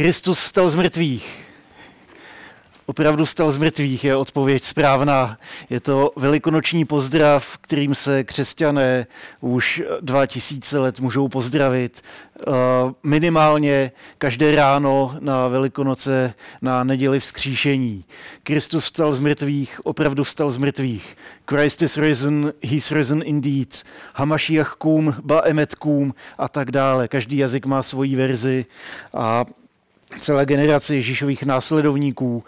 Kristus vstal z mrtvých. Opravdu vstal z mrtvých je odpověď správná. Je to velikonoční pozdrav, kterým se křesťané už 2000 let můžou pozdravit. Eh, minimálně každé ráno na Velikonoce na neděli vzkříšení. Kristus vstal z mrtvých, opravdu vstal z mrtvých. Christ is risen, he's risen indeed. Hamashiach kum, ba emet kum a tak dále. Každý jazyk má svoji verzi a celé generace Ježíšových následovníků.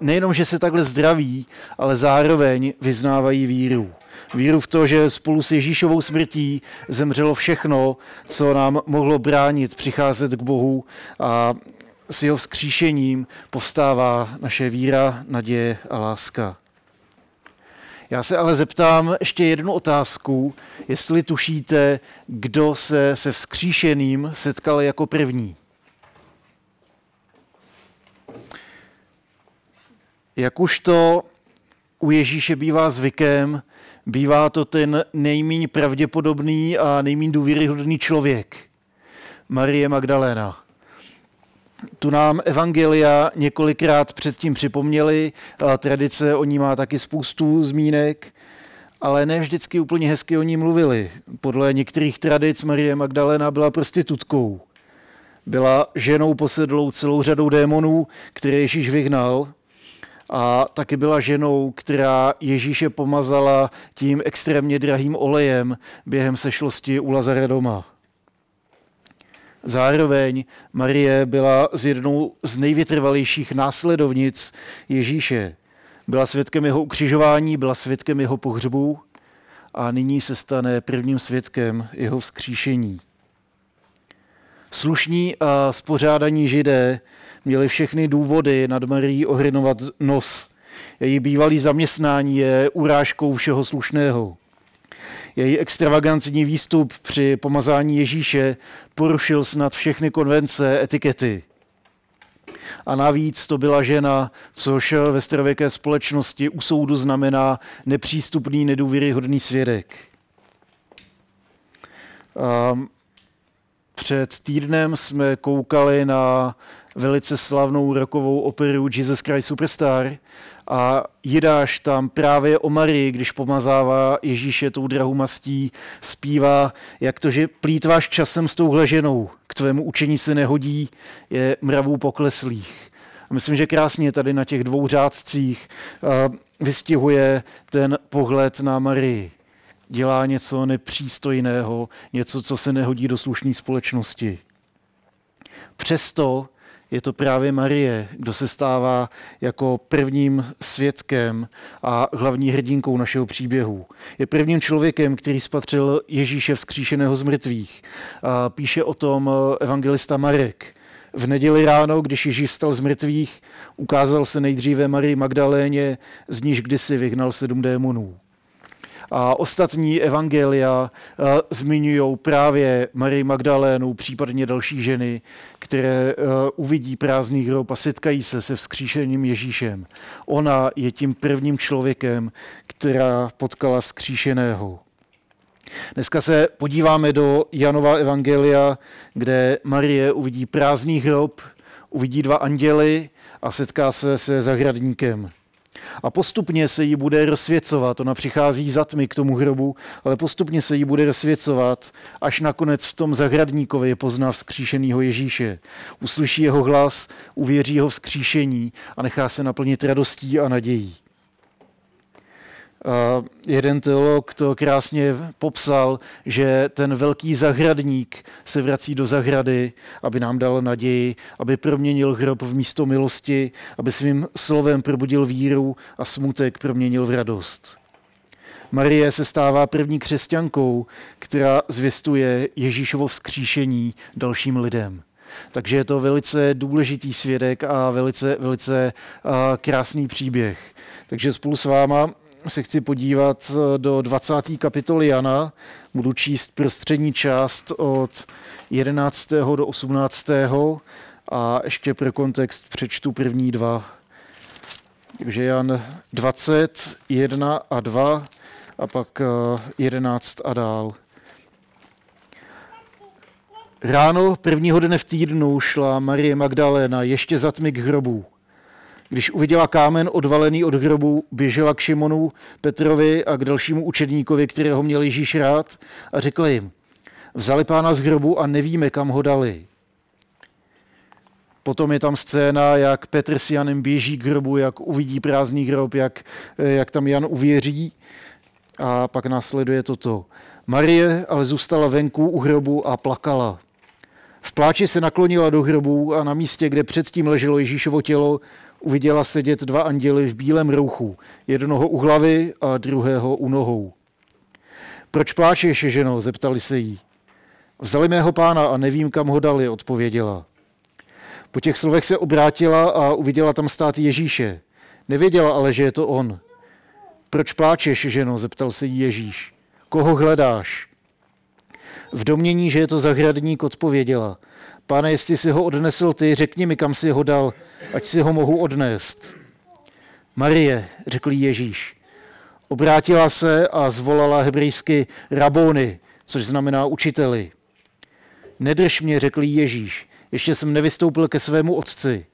Nejenom, že se takhle zdraví, ale zároveň vyznávají víru. Víru v to, že spolu s Ježíšovou smrtí zemřelo všechno, co nám mohlo bránit přicházet k Bohu a s jeho vzkříšením povstává naše víra, naděje a láska. Já se ale zeptám ještě jednu otázku, jestli tušíte, kdo se se vzkříšeným setkal jako první. Jak už to u Ježíše bývá zvykem, bývá to ten nejméně pravděpodobný a nejméně důvěryhodný člověk. Marie Magdaléna. Tu nám Evangelia několikrát předtím připomněli, a tradice o ní má taky spoustu zmínek, ale ne vždycky úplně hezky o ní mluvili. Podle některých tradic Marie Magdalena byla prostitutkou. Byla ženou posedlou celou řadou démonů, které Ježíš vyhnal a taky byla ženou, která Ježíše pomazala tím extrémně drahým olejem během sešlosti u Lazare doma. Zároveň Marie byla z jednou z nejvytrvalějších následovnic Ježíše. Byla svědkem jeho ukřižování, byla svědkem jeho pohřbu a nyní se stane prvním svědkem jeho vzkříšení. Slušní a spořádaní židé měli všechny důvody nad Marií ohrinovat nos. Její bývalý zaměstnání je urážkou všeho slušného. Její extravagantní výstup při pomazání Ježíše porušil snad všechny konvence etikety. A navíc to byla žena, což ve starověké společnosti u soudu znamená nepřístupný, nedůvěryhodný svědek. Před týdnem jsme koukali na velice slavnou rokovou operu Jesus Christ Superstar a Jidáš tam právě o Marii, když pomazává Ježíše tou drahou mastí, zpívá, jak to, že plítváš časem s touhle ženou, k tvému učení se nehodí, je mravů pokleslých. A myslím, že krásně tady na těch dvou řádcích vystihuje ten pohled na Marii. Dělá něco nepřístojného, něco, co se nehodí do slušné společnosti. Přesto je to právě Marie, kdo se stává jako prvním svědkem a hlavní hrdinkou našeho příběhu. Je prvním člověkem, který spatřil Ježíše vzkříšeného z mrtvých. A píše o tom evangelista Marek. V neděli ráno, když Ježíš vstal z mrtvých, ukázal se nejdříve Marii Magdaléně, z níž kdysi vyhnal sedm démonů. A ostatní evangelia eh, zmiňují právě Marii Magdalénu, případně další ženy, které eh, uvidí prázdný hrob a setkají se se vzkříšeným Ježíšem. Ona je tím prvním člověkem, která potkala vzkříšeného. Dneska se podíváme do Janova evangelia, kde Marie uvidí prázdný hrob, uvidí dva anděly a setká se se zahradníkem. A postupně se jí bude rozsvěcovat. Ona přichází za tmy k tomu hrobu, ale postupně se jí bude rozsvěcovat, až nakonec v tom zahradníkovi pozná vzkříšenýho Ježíše. Uslyší jeho hlas, uvěří jeho vzkříšení a nechá se naplnit radostí a nadějí. Jeden teolog to krásně popsal, že ten velký zahradník se vrací do zahrady, aby nám dal naději, aby proměnil hrob v místo milosti, aby svým slovem probudil víru a smutek proměnil v radost. Marie se stává první křesťankou, která zvěstuje Ježíšovo vzkříšení dalším lidem. Takže je to velice důležitý svědek a velice, velice krásný příběh. Takže spolu s váma se chci podívat eh, do 20. kapitoly Jana. Budu číst prostřední část od 11. do 18. a ještě pro kontext přečtu první dva. Takže Jan 20, 1 a 2 a pak 11 eh, a dál. Ráno prvního dne v týdnu šla Marie Magdalena ještě za tmy k hrobu. Když uviděla kámen odvalený od hrobu, běžela k Šimonu, Petrovi a k dalšímu učedníkovi, kterého měl Ježíš rád a řekla jim, vzali pána z hrobu a nevíme, kam ho dali. Potom je tam scéna, jak Petr s Janem běží k hrobu, jak uvidí prázdný hrob, jak, jak tam Jan uvěří. A pak následuje toto. Marie ale zůstala venku u hrobu a plakala. V pláči se naklonila do hrobu a na místě, kde předtím leželo Ježíšovo tělo, uviděla sedět dva anděly v bílém rouchu, jednoho u hlavy a druhého u nohou. Proč pláčeš, ženo? zeptali se jí. Vzali mého pána a nevím, kam ho dali, odpověděla. Po těch slovech se obrátila a uviděla tam stát Ježíše. Nevěděla ale, že je to on. Proč pláčeš, ženo? zeptal se jí Ježíš. Koho hledáš? V domění, že je to zahradník, odpověděla. Pane, jestli si ho odnesl ty, řekni mi, kam si ho dal, ať si ho mohu odnést. Marie, řekl Ježíš. Obrátila se a zvolala hebrejsky rabony, což znamená učiteli. Nedrž mě, řekl Ježíš, ještě jsem nevystoupil ke svému otci.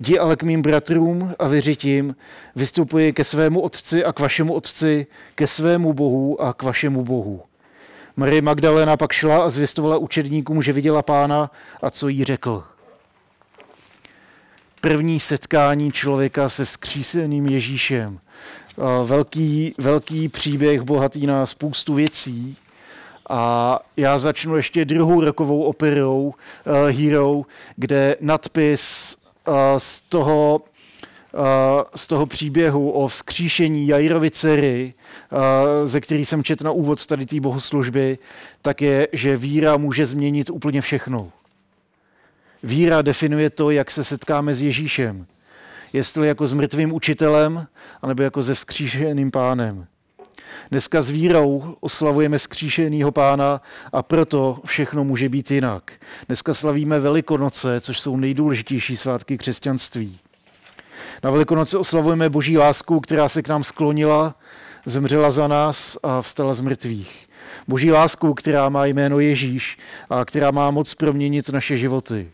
Jdi ale k mým bratrům a vyřitím, vystupuji ke svému otci a k vašemu otci, ke svému bohu a k vašemu bohu. Marie Magdalena pak šla a zvěstovala učedníkům, že viděla pána a co jí řekl. První setkání člověka se vzkříseným Ježíšem. Velký, velký příběh, bohatý na spoustu věcí. A já začnu ještě druhou rokovou operou uh, Hero, kde nadpis uh, z toho z toho příběhu o vzkříšení Jairovi dcery, ze který jsem četl na úvod tady té bohoslužby, tak je, že víra může změnit úplně všechno. Víra definuje to, jak se setkáme s Ježíšem. Jestli jako s mrtvým učitelem, anebo jako se vzkříšeným pánem. Dneska s vírou oslavujeme vzkříšenýho pána a proto všechno může být jinak. Dneska slavíme Velikonoce, což jsou nejdůležitější svátky křesťanství. Na Velikonoce oslavujeme boží lásku, která se k nám sklonila, zemřela za nás a vstala z mrtvých. Boží lásku, která má jméno Ježíš a která má moc proměnit naše životy.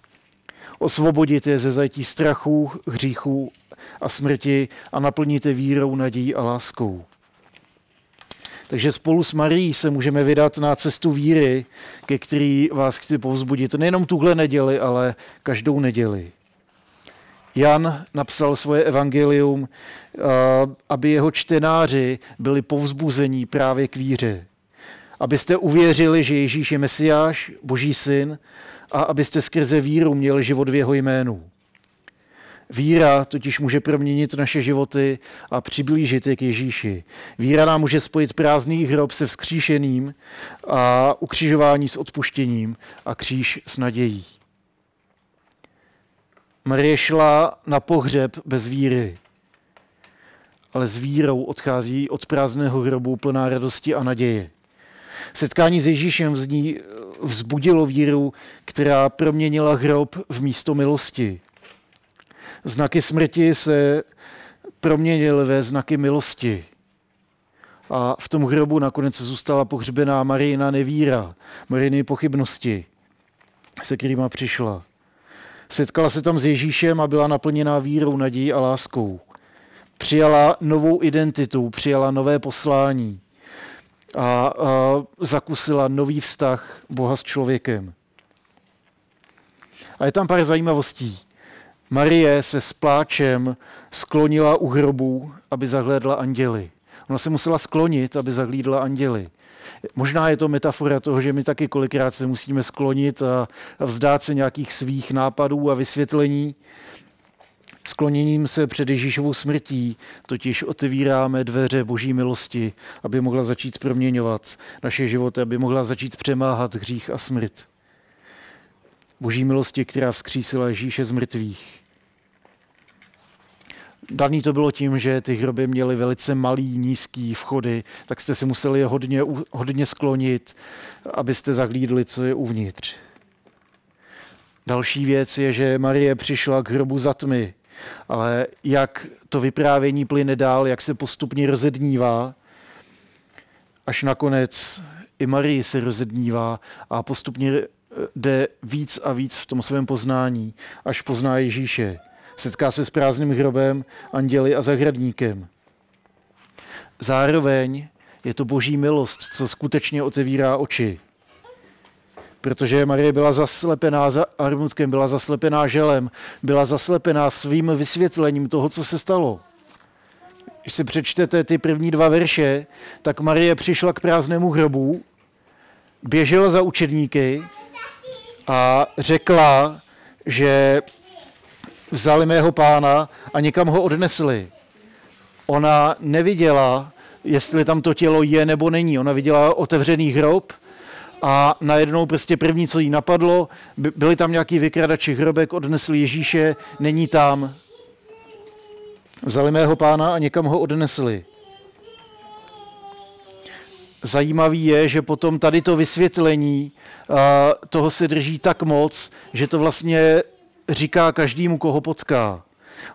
Osvobodit je ze zajetí strachu, hříchů a smrti a naplnit je vírou, nadějí a láskou. Takže spolu s Marií se můžeme vydat na cestu víry, ke který vás chci povzbudit nejenom tuhle neděli, ale každou neděli. Jan napsal svoje evangelium, eh, aby jeho čtenáři byli povzbuzení právě k víře. Abyste uvěřili, že Ježíš je Mesiáš, Boží syn, a abyste skrze víru měli život v jeho jménu. Víra totiž může proměnit naše životy a přiblížit je k Ježíši. Víra nám může spojit prázdný hrob se vzkříšeným a ukřižování s odpuštěním a kříž s nadějí. Marie šla na pohřeb bez víry, ale s vírou odchází od prázdného hrobu plná radosti a naděje. Setkání s Ježíšem z ní vzbudilo víru, která proměnila hrob v místo milosti. Znaky smrti se proměnily ve znaky milosti. A v tom hrobu nakonec zůstala pohřbená Marijina nevíra, Marijiny pochybnosti, se kterýma přišla. Setkala se tam s Ježíšem a byla naplněná vírou, nadějí a láskou. Přijala novou identitu, přijala nové poslání a, a zakusila nový vztah Boha s člověkem. A je tam pár zajímavostí. Marie se s pláčem sklonila u hrobu, aby zahlédla anděly. Ona se musela sklonit, aby zahlídla anděly. Možná je to metafora toho, že my taky kolikrát se musíme sklonit a vzdát se nějakých svých nápadů a vysvětlení. Skloněním se před Ježíšovou smrtí totiž otevíráme dveře boží milosti, aby mohla začít proměňovat naše životy, aby mohla začít přemáhat hřích a smrt. Boží milosti, která vzkřísila Ježíše z mrtvých. Daný to bylo tím, že ty hroby měly velice malý, nízký vchody, tak jste se museli je hodně, hodně sklonit, abyste zahlídli, co je uvnitř. Další věc je, že Marie přišla k hrobu za tmy, ale jak to vyprávění plyne dál, jak se postupně rozednívá, až nakonec i Marie se rozednívá a postupně jde víc a víc v tom svém poznání, až pozná Ježíše. Setká se s prázdným hrobem, anděli a zahradníkem. Zároveň je to boží milost, co skutečně otevírá oči. Protože Marie byla zaslepená za armutkem, byla zaslepená želem, byla zaslepená svým vysvětlením toho, co se stalo. Když si přečtete ty první dva verše, tak Marie přišla k prázdnému hrobu, běžela za učedníky a řekla, že vzali mého pána a někam ho odnesli. Ona neviděla, jestli tam to tělo je nebo není. Ona viděla otevřený hrob a najednou prostě první, co jí napadlo, byli tam nějaký vykradači hrobek, odnesli Ježíše, není tam. Vzali mého pána a někam ho odnesli. Zajímavý je, že potom tady to vysvětlení toho se drží tak moc, že to vlastně říká každému, koho potká.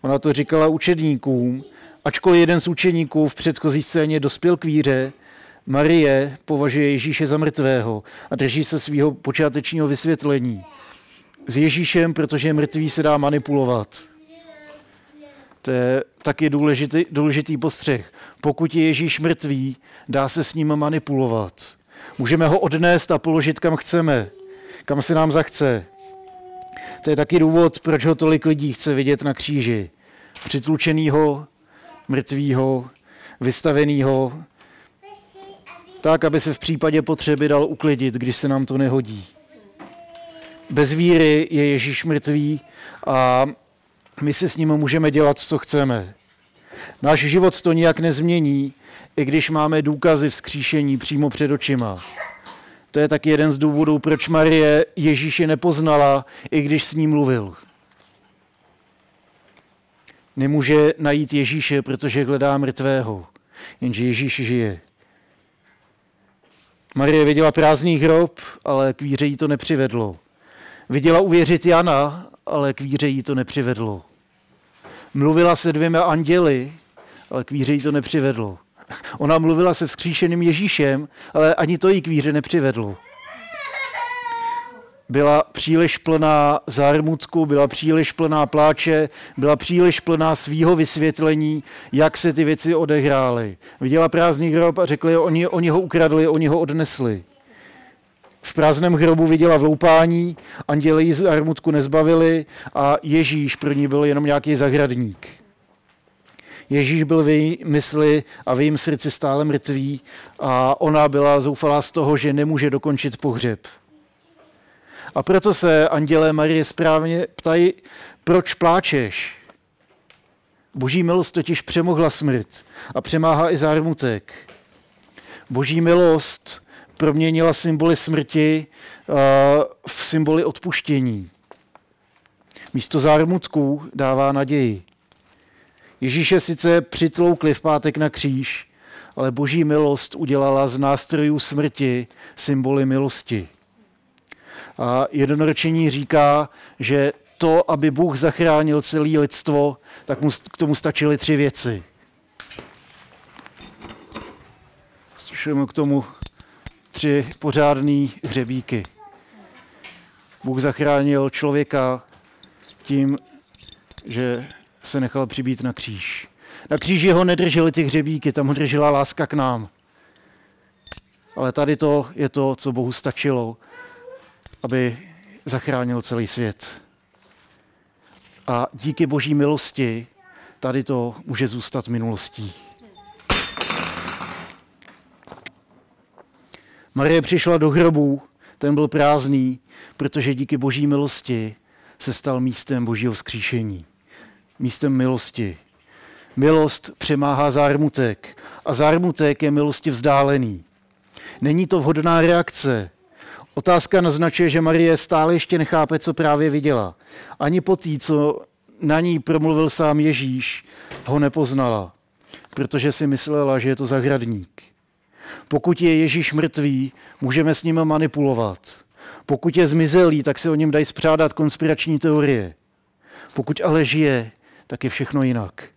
Ona to říkala učedníkům, ačkoliv jeden z učeníků v předchozí scéně dospěl k víře, Marie považuje Ježíše za mrtvého a drží se svého počátečního vysvětlení. S Ježíšem, protože mrtvý se dá manipulovat. To je taky důležitý, důležitý postřeh. Pokud je Ježíš mrtvý, dá se s ním manipulovat. Můžeme ho odnést a položit kam chceme, kam se nám zachce. To je taky důvod, proč ho tolik lidí chce vidět na kříži. Přitlučenýho, mrtvýho, vystavenýho, tak, aby se v případě potřeby dal uklidit, když se nám to nehodí. Bez víry je Ježíš mrtvý a my si s ním můžeme dělat, co chceme. Náš život to nijak nezmění, i když máme důkazy vzkříšení přímo před očima. To je taky jeden z důvodů, proč Marie Ježíše nepoznala, i když s ním mluvil. Nemůže najít Ježíše, protože hledá mrtvého, jenže Ježíš žije. Marie viděla prázdný hrob, ale k víře jí to nepřivedlo. Viděla uvěřit Jana, ale k víře jí to nepřivedlo. Mluvila se dvěma anděli, ale k víře jí to nepřivedlo. Ona mluvila se vzkříšeným Ježíšem, ale ani to jí k víře nepřivedlo. Byla příliš plná zármutku, byla příliš plná pláče, byla příliš plná svýho vysvětlení, jak se ty věci odehrály. Viděla prázdný hrob a řekli, oni, oni ho ukradli, oni ho odnesli. V prázdném hrobu viděla vloupání, anděle ji z armutku nezbavili a Ježíš pro ní byl jenom nějaký zahradník. Ježíš byl v její mysli a v jejím srdci stále mrtvý a ona byla zoufalá z toho, že nemůže dokončit pohřeb. A proto se andělé Marie správně ptají, proč pláčeš? Boží milost totiž přemohla smrt a přemáhá i zármutek. Boží milost proměnila symboly smrti v symboly odpuštění. Místo zármutků dává naději. Ježíše sice přitloukli v pátek na kříž, ale boží milost udělala z nástrojů smrti symboly milosti. A jednoročení říká, že to, aby Bůh zachránil celé lidstvo, tak mu k tomu stačily tři věci. Slyšíme k tomu tři pořádné hřebíky. Bůh zachránil člověka tím, že se nechal přibít na kříž. Na kříži ho nedrželi ty hřebíky, tam ho držela láska k nám. Ale tady to je to, co Bohu stačilo, aby zachránil celý svět. A díky boží milosti tady to může zůstat minulostí. Marie přišla do hrobu, ten byl prázdný, protože díky boží milosti se stal místem božího vzkříšení. Místem milosti. Milost přemáhá zármutek a zármutek je milosti vzdálený. Není to vhodná reakce. Otázka naznačuje, že Marie stále ještě nechápe, co právě viděla. Ani po tý, co na ní promluvil sám Ježíš, ho nepoznala, protože si myslela, že je to zahradník. Pokud je Ježíš mrtvý, můžeme s ním manipulovat. Pokud je zmizelý, tak se o něm dají spřádat konspirační teorie. Pokud ale žije, tak je všechno jinak.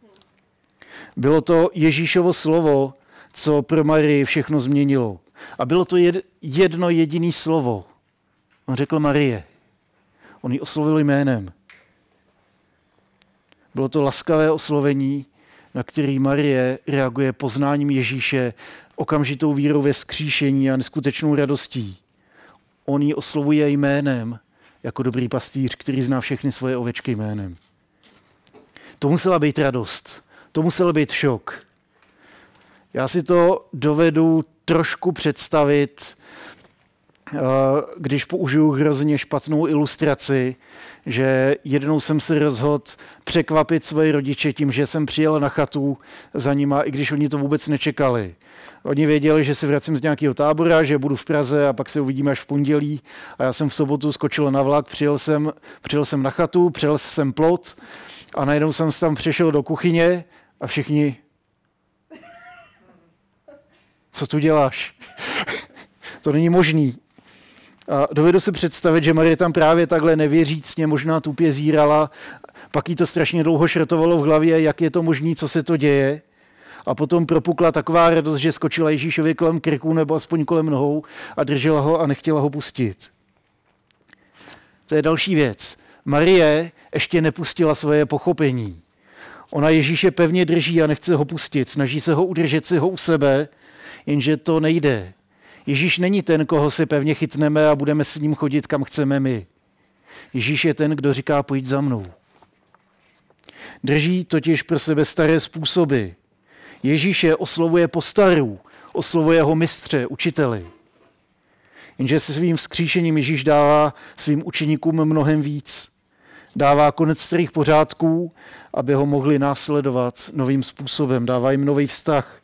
Bylo to Ježíšovo slovo, co pro Marii všechno změnilo. A bylo to jedno jediné slovo. On řekl Marie. On ji oslovil jménem. Bylo to laskavé oslovení, na který Marie reaguje poznáním Ježíše, okamžitou vírou ve vzkříšení a neskutečnou radostí. On ji oslovuje jménem, jako dobrý pastýř, který zná všechny svoje ovečky jménem. To musela být radost. To musel být šok. Já si to dovedu trošku představit, eh, když použiju hrozně špatnou ilustraci, že jednou jsem se rozhodl překvapit svoje rodiče tím, že jsem přijel na chatu za nima, i když oni to vůbec nečekali. Oni věděli, že se vracím z nějakého tábora, že budu v Praze a pak se uvidíme až v pondělí. A já jsem v sobotu skočil na vlak, přijel jsem, přijel jsem na chatu, přijel jsem plot a najednou jsem tam přešel do kuchyně a všichni, co tu děláš? to není možný. A dovedu si představit, že Marie tam právě takhle nevěřícně možná tupě zírala, pak jí to strašně dlouho šrotovalo v hlavě, jak je to možné, co se to děje. A potom propukla taková radost, že skočila Ježíšovi kolem krku nebo aspoň kolem nohou a držela ho a nechtěla ho pustit. To je další věc. Marie ještě nepustila svoje pochopení. Ona Ježíše pevně drží a nechce ho pustit, snaží se ho udržet si ho u sebe, jenže to nejde. Ježíš není ten, koho si pevně chytneme a budeme s ním chodit, kam chceme my. Ježíš je ten, kdo říká, pojď za mnou. Drží totiž pro sebe staré způsoby. Ježíše oslovuje po starou, oslovuje ho mistře, učiteli. Jenže se svým vzkříšením Ježíš dává svým učeníkům mnohem víc. Dává konec starých pořádků, aby ho mohli následovat novým způsobem. Dává jim nový vztah.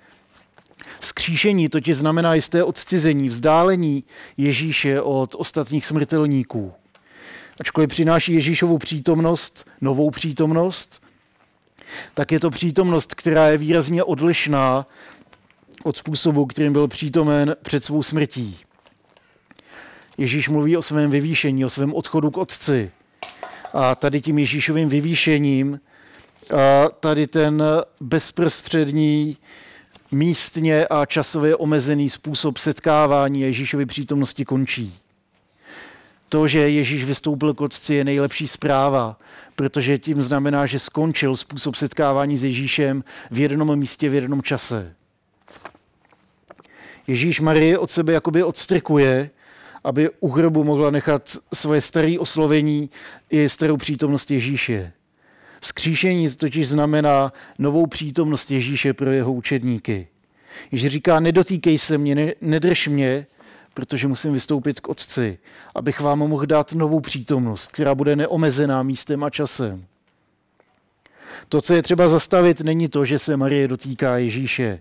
Vzkříšení totiž znamená jisté odcizení, vzdálení Ježíše od ostatních smrtelníků. Ačkoliv přináší Ježíšovu přítomnost, novou přítomnost, tak je to přítomnost, která je výrazně odlišná od způsobu, kterým byl přítomen před svou smrtí. Ježíš mluví o svém vyvýšení, o svém odchodu k Otci. A tady tím Ježíšovým vyvýšením, a tady ten bezprostřední, místně a časově omezený způsob setkávání Ježíšovy přítomnosti končí. To, že Ježíš vystoupil k Otci, je nejlepší zpráva, protože tím znamená, že skončil způsob setkávání s Ježíšem v jednom místě, v jednom čase. Ježíš Marie od sebe jakoby odstrkuje, aby u hrobu mohla nechat svoje staré oslovení i starou přítomnost Ježíše. Vzkříšení totiž znamená novou přítomnost Ježíše pro jeho učedníky. Ježíš říká, nedotýkej se mě, nedrž mě, protože musím vystoupit k Otci, abych vám mohl dát novou přítomnost, která bude neomezená místem a časem. To, co je třeba zastavit, není to, že se Marie dotýká Ježíše,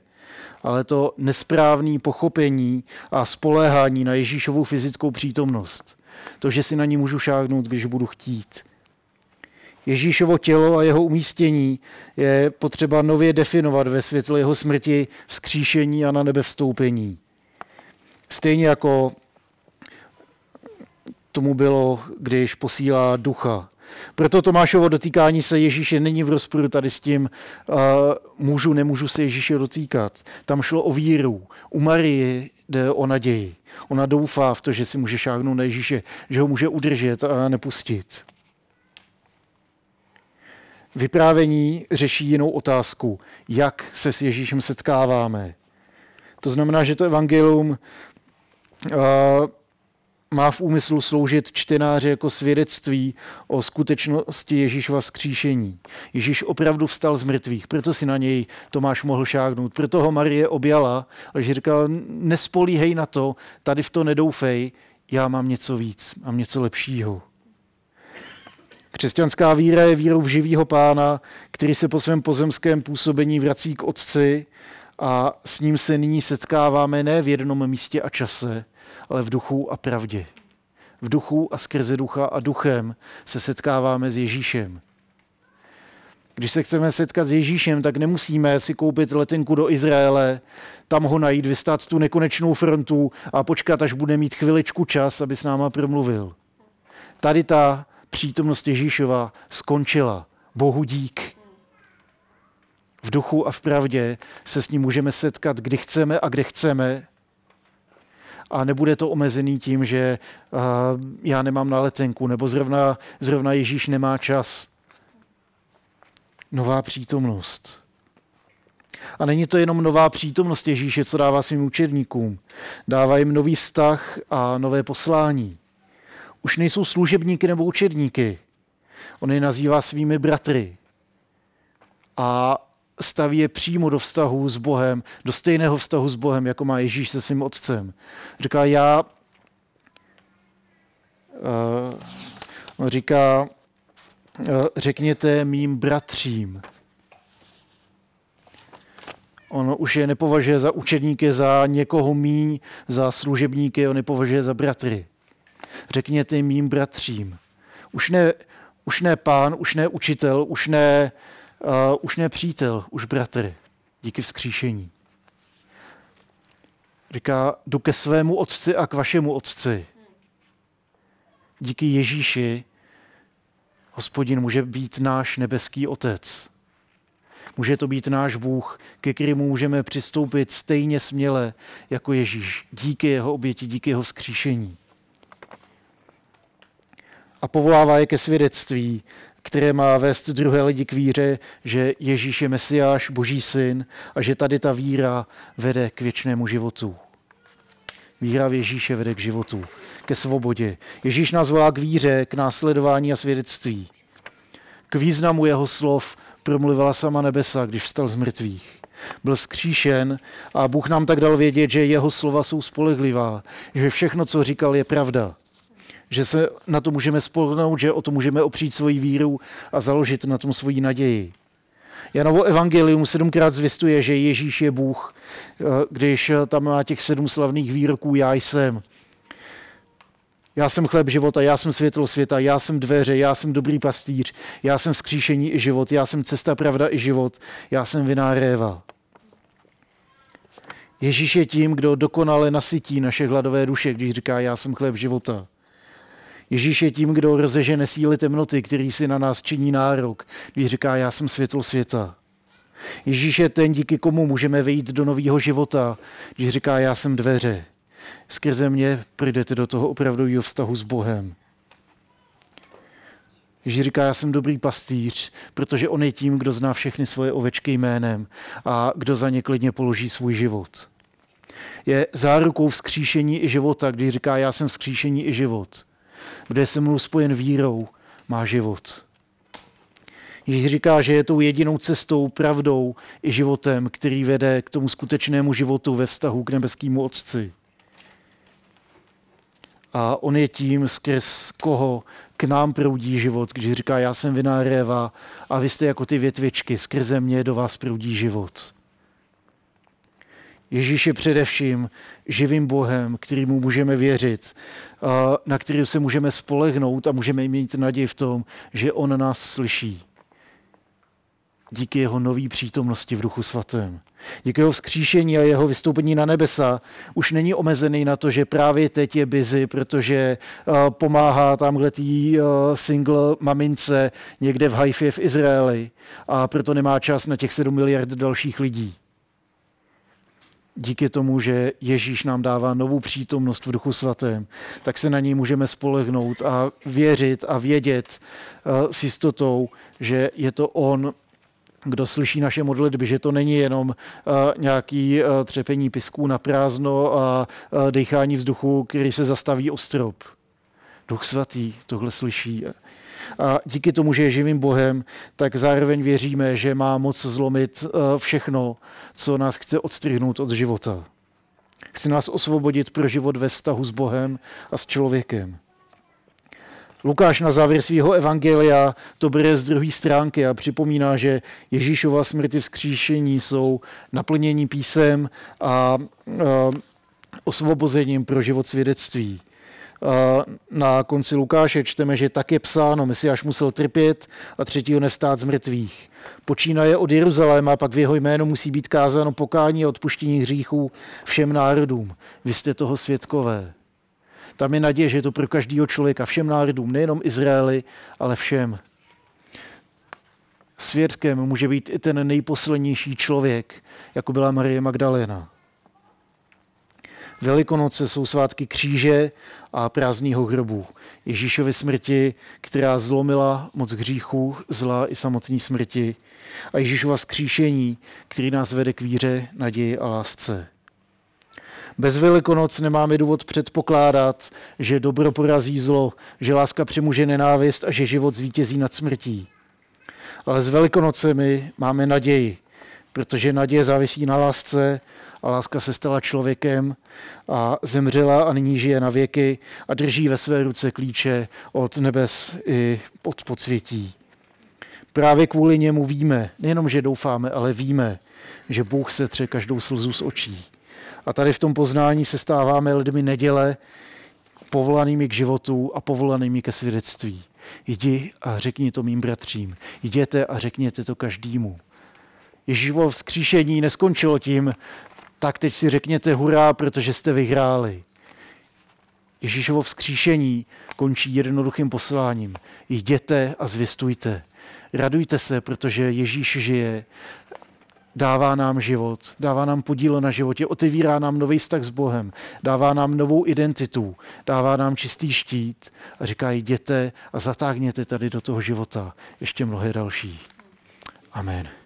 ale to nesprávné pochopení a spoléhání na Ježíšovu fyzickou přítomnost. To, že si na ní můžu šáhnout, když budu chtít. Ježíšovo tělo a jeho umístění je potřeba nově definovat ve světle jeho smrti, vzkříšení a na nebe vstoupení. Stejně jako tomu bylo, když posílá ducha. Proto Tomášovo dotýkání se Ježíše není v rozporu tady s tím, uh, můžu, nemůžu se Ježíše dotýkat. Tam šlo o víru. U Marie jde o naději. Ona doufá v to, že si může šáhnout na Ježíše, že ho může udržet a nepustit. Vyprávění řeší jinou otázku, jak se s Ježíšem setkáváme. To znamená, že to evangelium má v úmyslu sloužit čtenáři jako svědectví o skutečnosti Ježíšova vzkříšení. Ježíš opravdu vstal z mrtvých, proto si na něj Tomáš mohl šáhnout. Proto ho Marie objala, že říkala, nespolíhej na to, tady v to nedoufej, já mám něco víc, mám něco lepšího. Křesťanská víra je vírou v živýho pána, který se po svém pozemském působení vrací k Otci a s ním se nyní setkáváme ne v jednom místě a čase, ale v duchu a pravdě. V duchu a skrze ducha a duchem se setkáváme s Ježíšem. Když se chceme setkat s Ježíšem, tak nemusíme si koupit letenku do Izraele, tam ho najít, vystát tu nekonečnou frontu a počkat, až bude mít chviličku čas, aby s náma promluvil. Tady ta přítomnost Ježíšova skončila. Bohu dík. Duchu a v pravdě se s ním můžeme setkat, kdy chceme a kde chceme a nebude to omezený tím, že já nemám na letenku nebo zrovna, zrovna Ježíš nemá čas. Nová přítomnost. A není to jenom nová přítomnost Ježíše, co dává svým učedníkům. Dává jim nový vztah a nové poslání. Už nejsou služebníky nebo učedníky. On je nazývá svými bratry. A staví je přímo do vztahu s Bohem, do stejného vztahu s Bohem, jako má Ježíš se svým otcem. Říká, já uh, říká, uh, řekněte mým bratřím. On už je nepovažuje za učedníky, za někoho míň, za služebníky, on je považuje za bratry. Řekněte mým bratřím. Už ne, už ne pán, už ne učitel, už ne už ne přítel, už bratr, díky vzkříšení. Říká, jdu ke svému otci a k vašemu otci. Díky Ježíši hospodin může být náš nebeský otec. Může to být náš Bůh, ke kterému můžeme přistoupit stejně směle jako Ježíš, díky jeho oběti, díky jeho vzkříšení. A povolává je ke svědectví, které má vést druhé lidi k víře, že Ježíš je Mesiáš, Boží syn a že tady ta víra vede k věčnému životu. Víra v Ježíše vede k životu, ke svobodě. Ježíš nás volá k víře, k následování a svědectví. K významu jeho slov promluvila sama nebesa, když vstal z mrtvých. Byl vzkříšen a Bůh nám tak dal vědět, že jeho slova jsou spolehlivá, že všechno, co říkal, je pravda že se na to můžeme spolknout, že o to můžeme opřít svoji víru a založit na tom svoji naději. Janovo evangelium sedmkrát zvěstuje, že Ježíš je Bůh, eh, když tam má těch sedm slavných výroků já jsem. Já jsem chléb života, já jsem světlo světa, já jsem dveře, já jsem dobrý pastýř, já jsem vzkříšení i život, já jsem cesta, pravda i život, já jsem viná réva. Ježíš je tím, kdo dokonale nasytí naše hladové duše, když říká, já jsem chléb života. Ježíš je tím, kdo rozežene síly temnoty, který si na nás činí nárok, když říká, já jsem světlo světa. Ježíš je ten, díky komu můžeme vejít do nového života, když říká, já jsem dveře. Skrze mě přijdete do toho opravdového vztahu s Bohem. Ježíš říká, já jsem dobrý pastýř, protože on je tím, kdo zná všechny svoje ovečky jménem a kdo za ně klidně položí svůj život. Je zárukou vzkříšení i života, když říká, já jsem vzkříšení i život kdo je se mnou spojen vírou, má život. Ježíš říká, že je tou jedinou cestou, pravdou i životem, který vede k tomu skutečnému životu ve vztahu k nebeskému Otci. A on je tím, skrz koho k nám proudí život, když říká, já jsem viná réva a vy jste jako ty větvičky, skrze mě do vás proudí život. Ježíš je především živým Bohem, kterýmu můžeme věřit, na který se můžeme spolehnout a můžeme mít naději v tom, že On nás slyší. Díky jeho nový přítomnosti v Duchu Svatém. Díky jeho vzkříšení a jeho vystoupení na nebesa už není omezený na to, že právě teď je busy, protože pomáhá tamhle tý single mamince někde v Haifě v Izraeli a proto nemá čas na těch 7 miliard dalších lidí díky tomu, že Ježíš nám dává novou přítomnost v Duchu Svatém, tak se na něj můžeme spolehnout a věřit a vědět uh, s jistotou, že je to On, kdo slyší naše modlitby, že to není jenom uh, nějaký uh, třepení pisků na prázdno a dechání vzduchu, který se zastaví o strop. Duch svatý tohle slyší a díky tomu, že je živým Bohem, tak zároveň věříme, že má moc zlomit eh, všechno, co nás chce odstřihnout od života. Chce nás osvobodit pro život ve vztahu s Bohem a s člověkem. Lukáš na závěr svého evangelia to bere z druhé stránky a připomíná, že Ježíšova smrti vzkříšení jsou naplnění písem a, a osvobozením pro život svědectví na konci Lukáše čteme, že tak je psáno, Mesiáš musel trpět a třetího nevstát z mrtvých. Počínaje od Jeruzaléma, pak v jeho jménu musí být kázáno pokání a odpuštění hříchů všem národům. Vy jste toho svědkové. Tam je naděje, že je to pro každého člověka, všem národům, nejenom Izraeli, ale všem. Svědkem může být i ten nejposlednější člověk, jako byla Marie Magdalena. Velikonoce jsou svátky kříže a prázdného hrobu. Ježíšovy smrti, která zlomila moc hříchu, zla i samotné smrti. A Ježíšova vzkříšení, který nás vede k víře, naději a lásce. Bez Velikonoc nemáme důvod předpokládat, že dobro porazí zlo, že láska přemůže nenávist a že život zvítězí nad smrtí. Ale s Velikonocemi máme naději, protože naděje závisí na lásce a láska se stala člověkem a zemřela a nyní žije na věky a drží ve své ruce klíče od nebes i od podsvětí. Právě kvůli němu víme, nejenom, že doufáme, ale víme, že Bůh se tře každou slzu z očí. A tady v tom poznání se stáváme lidmi neděle, povolanými k životu a povolanými ke svědectví. Jdi a řekni to mým bratřím. Jděte a řekněte to každému. Ježíšovo vzkříšení neskončilo tím, tak teď si řekněte hurá, protože jste vyhráli. Ježíšovo vzkříšení končí jednoduchým posláním. Jděte a zvěstujte. Radujte se, protože Ježíš žije, dává nám život, dává nám podíl na životě, otevírá nám nový vztah s Bohem, dává nám novou identitu, dává nám čistý štít a říká, jděte a zatáhněte tady do toho života ještě mnohé další. Amen.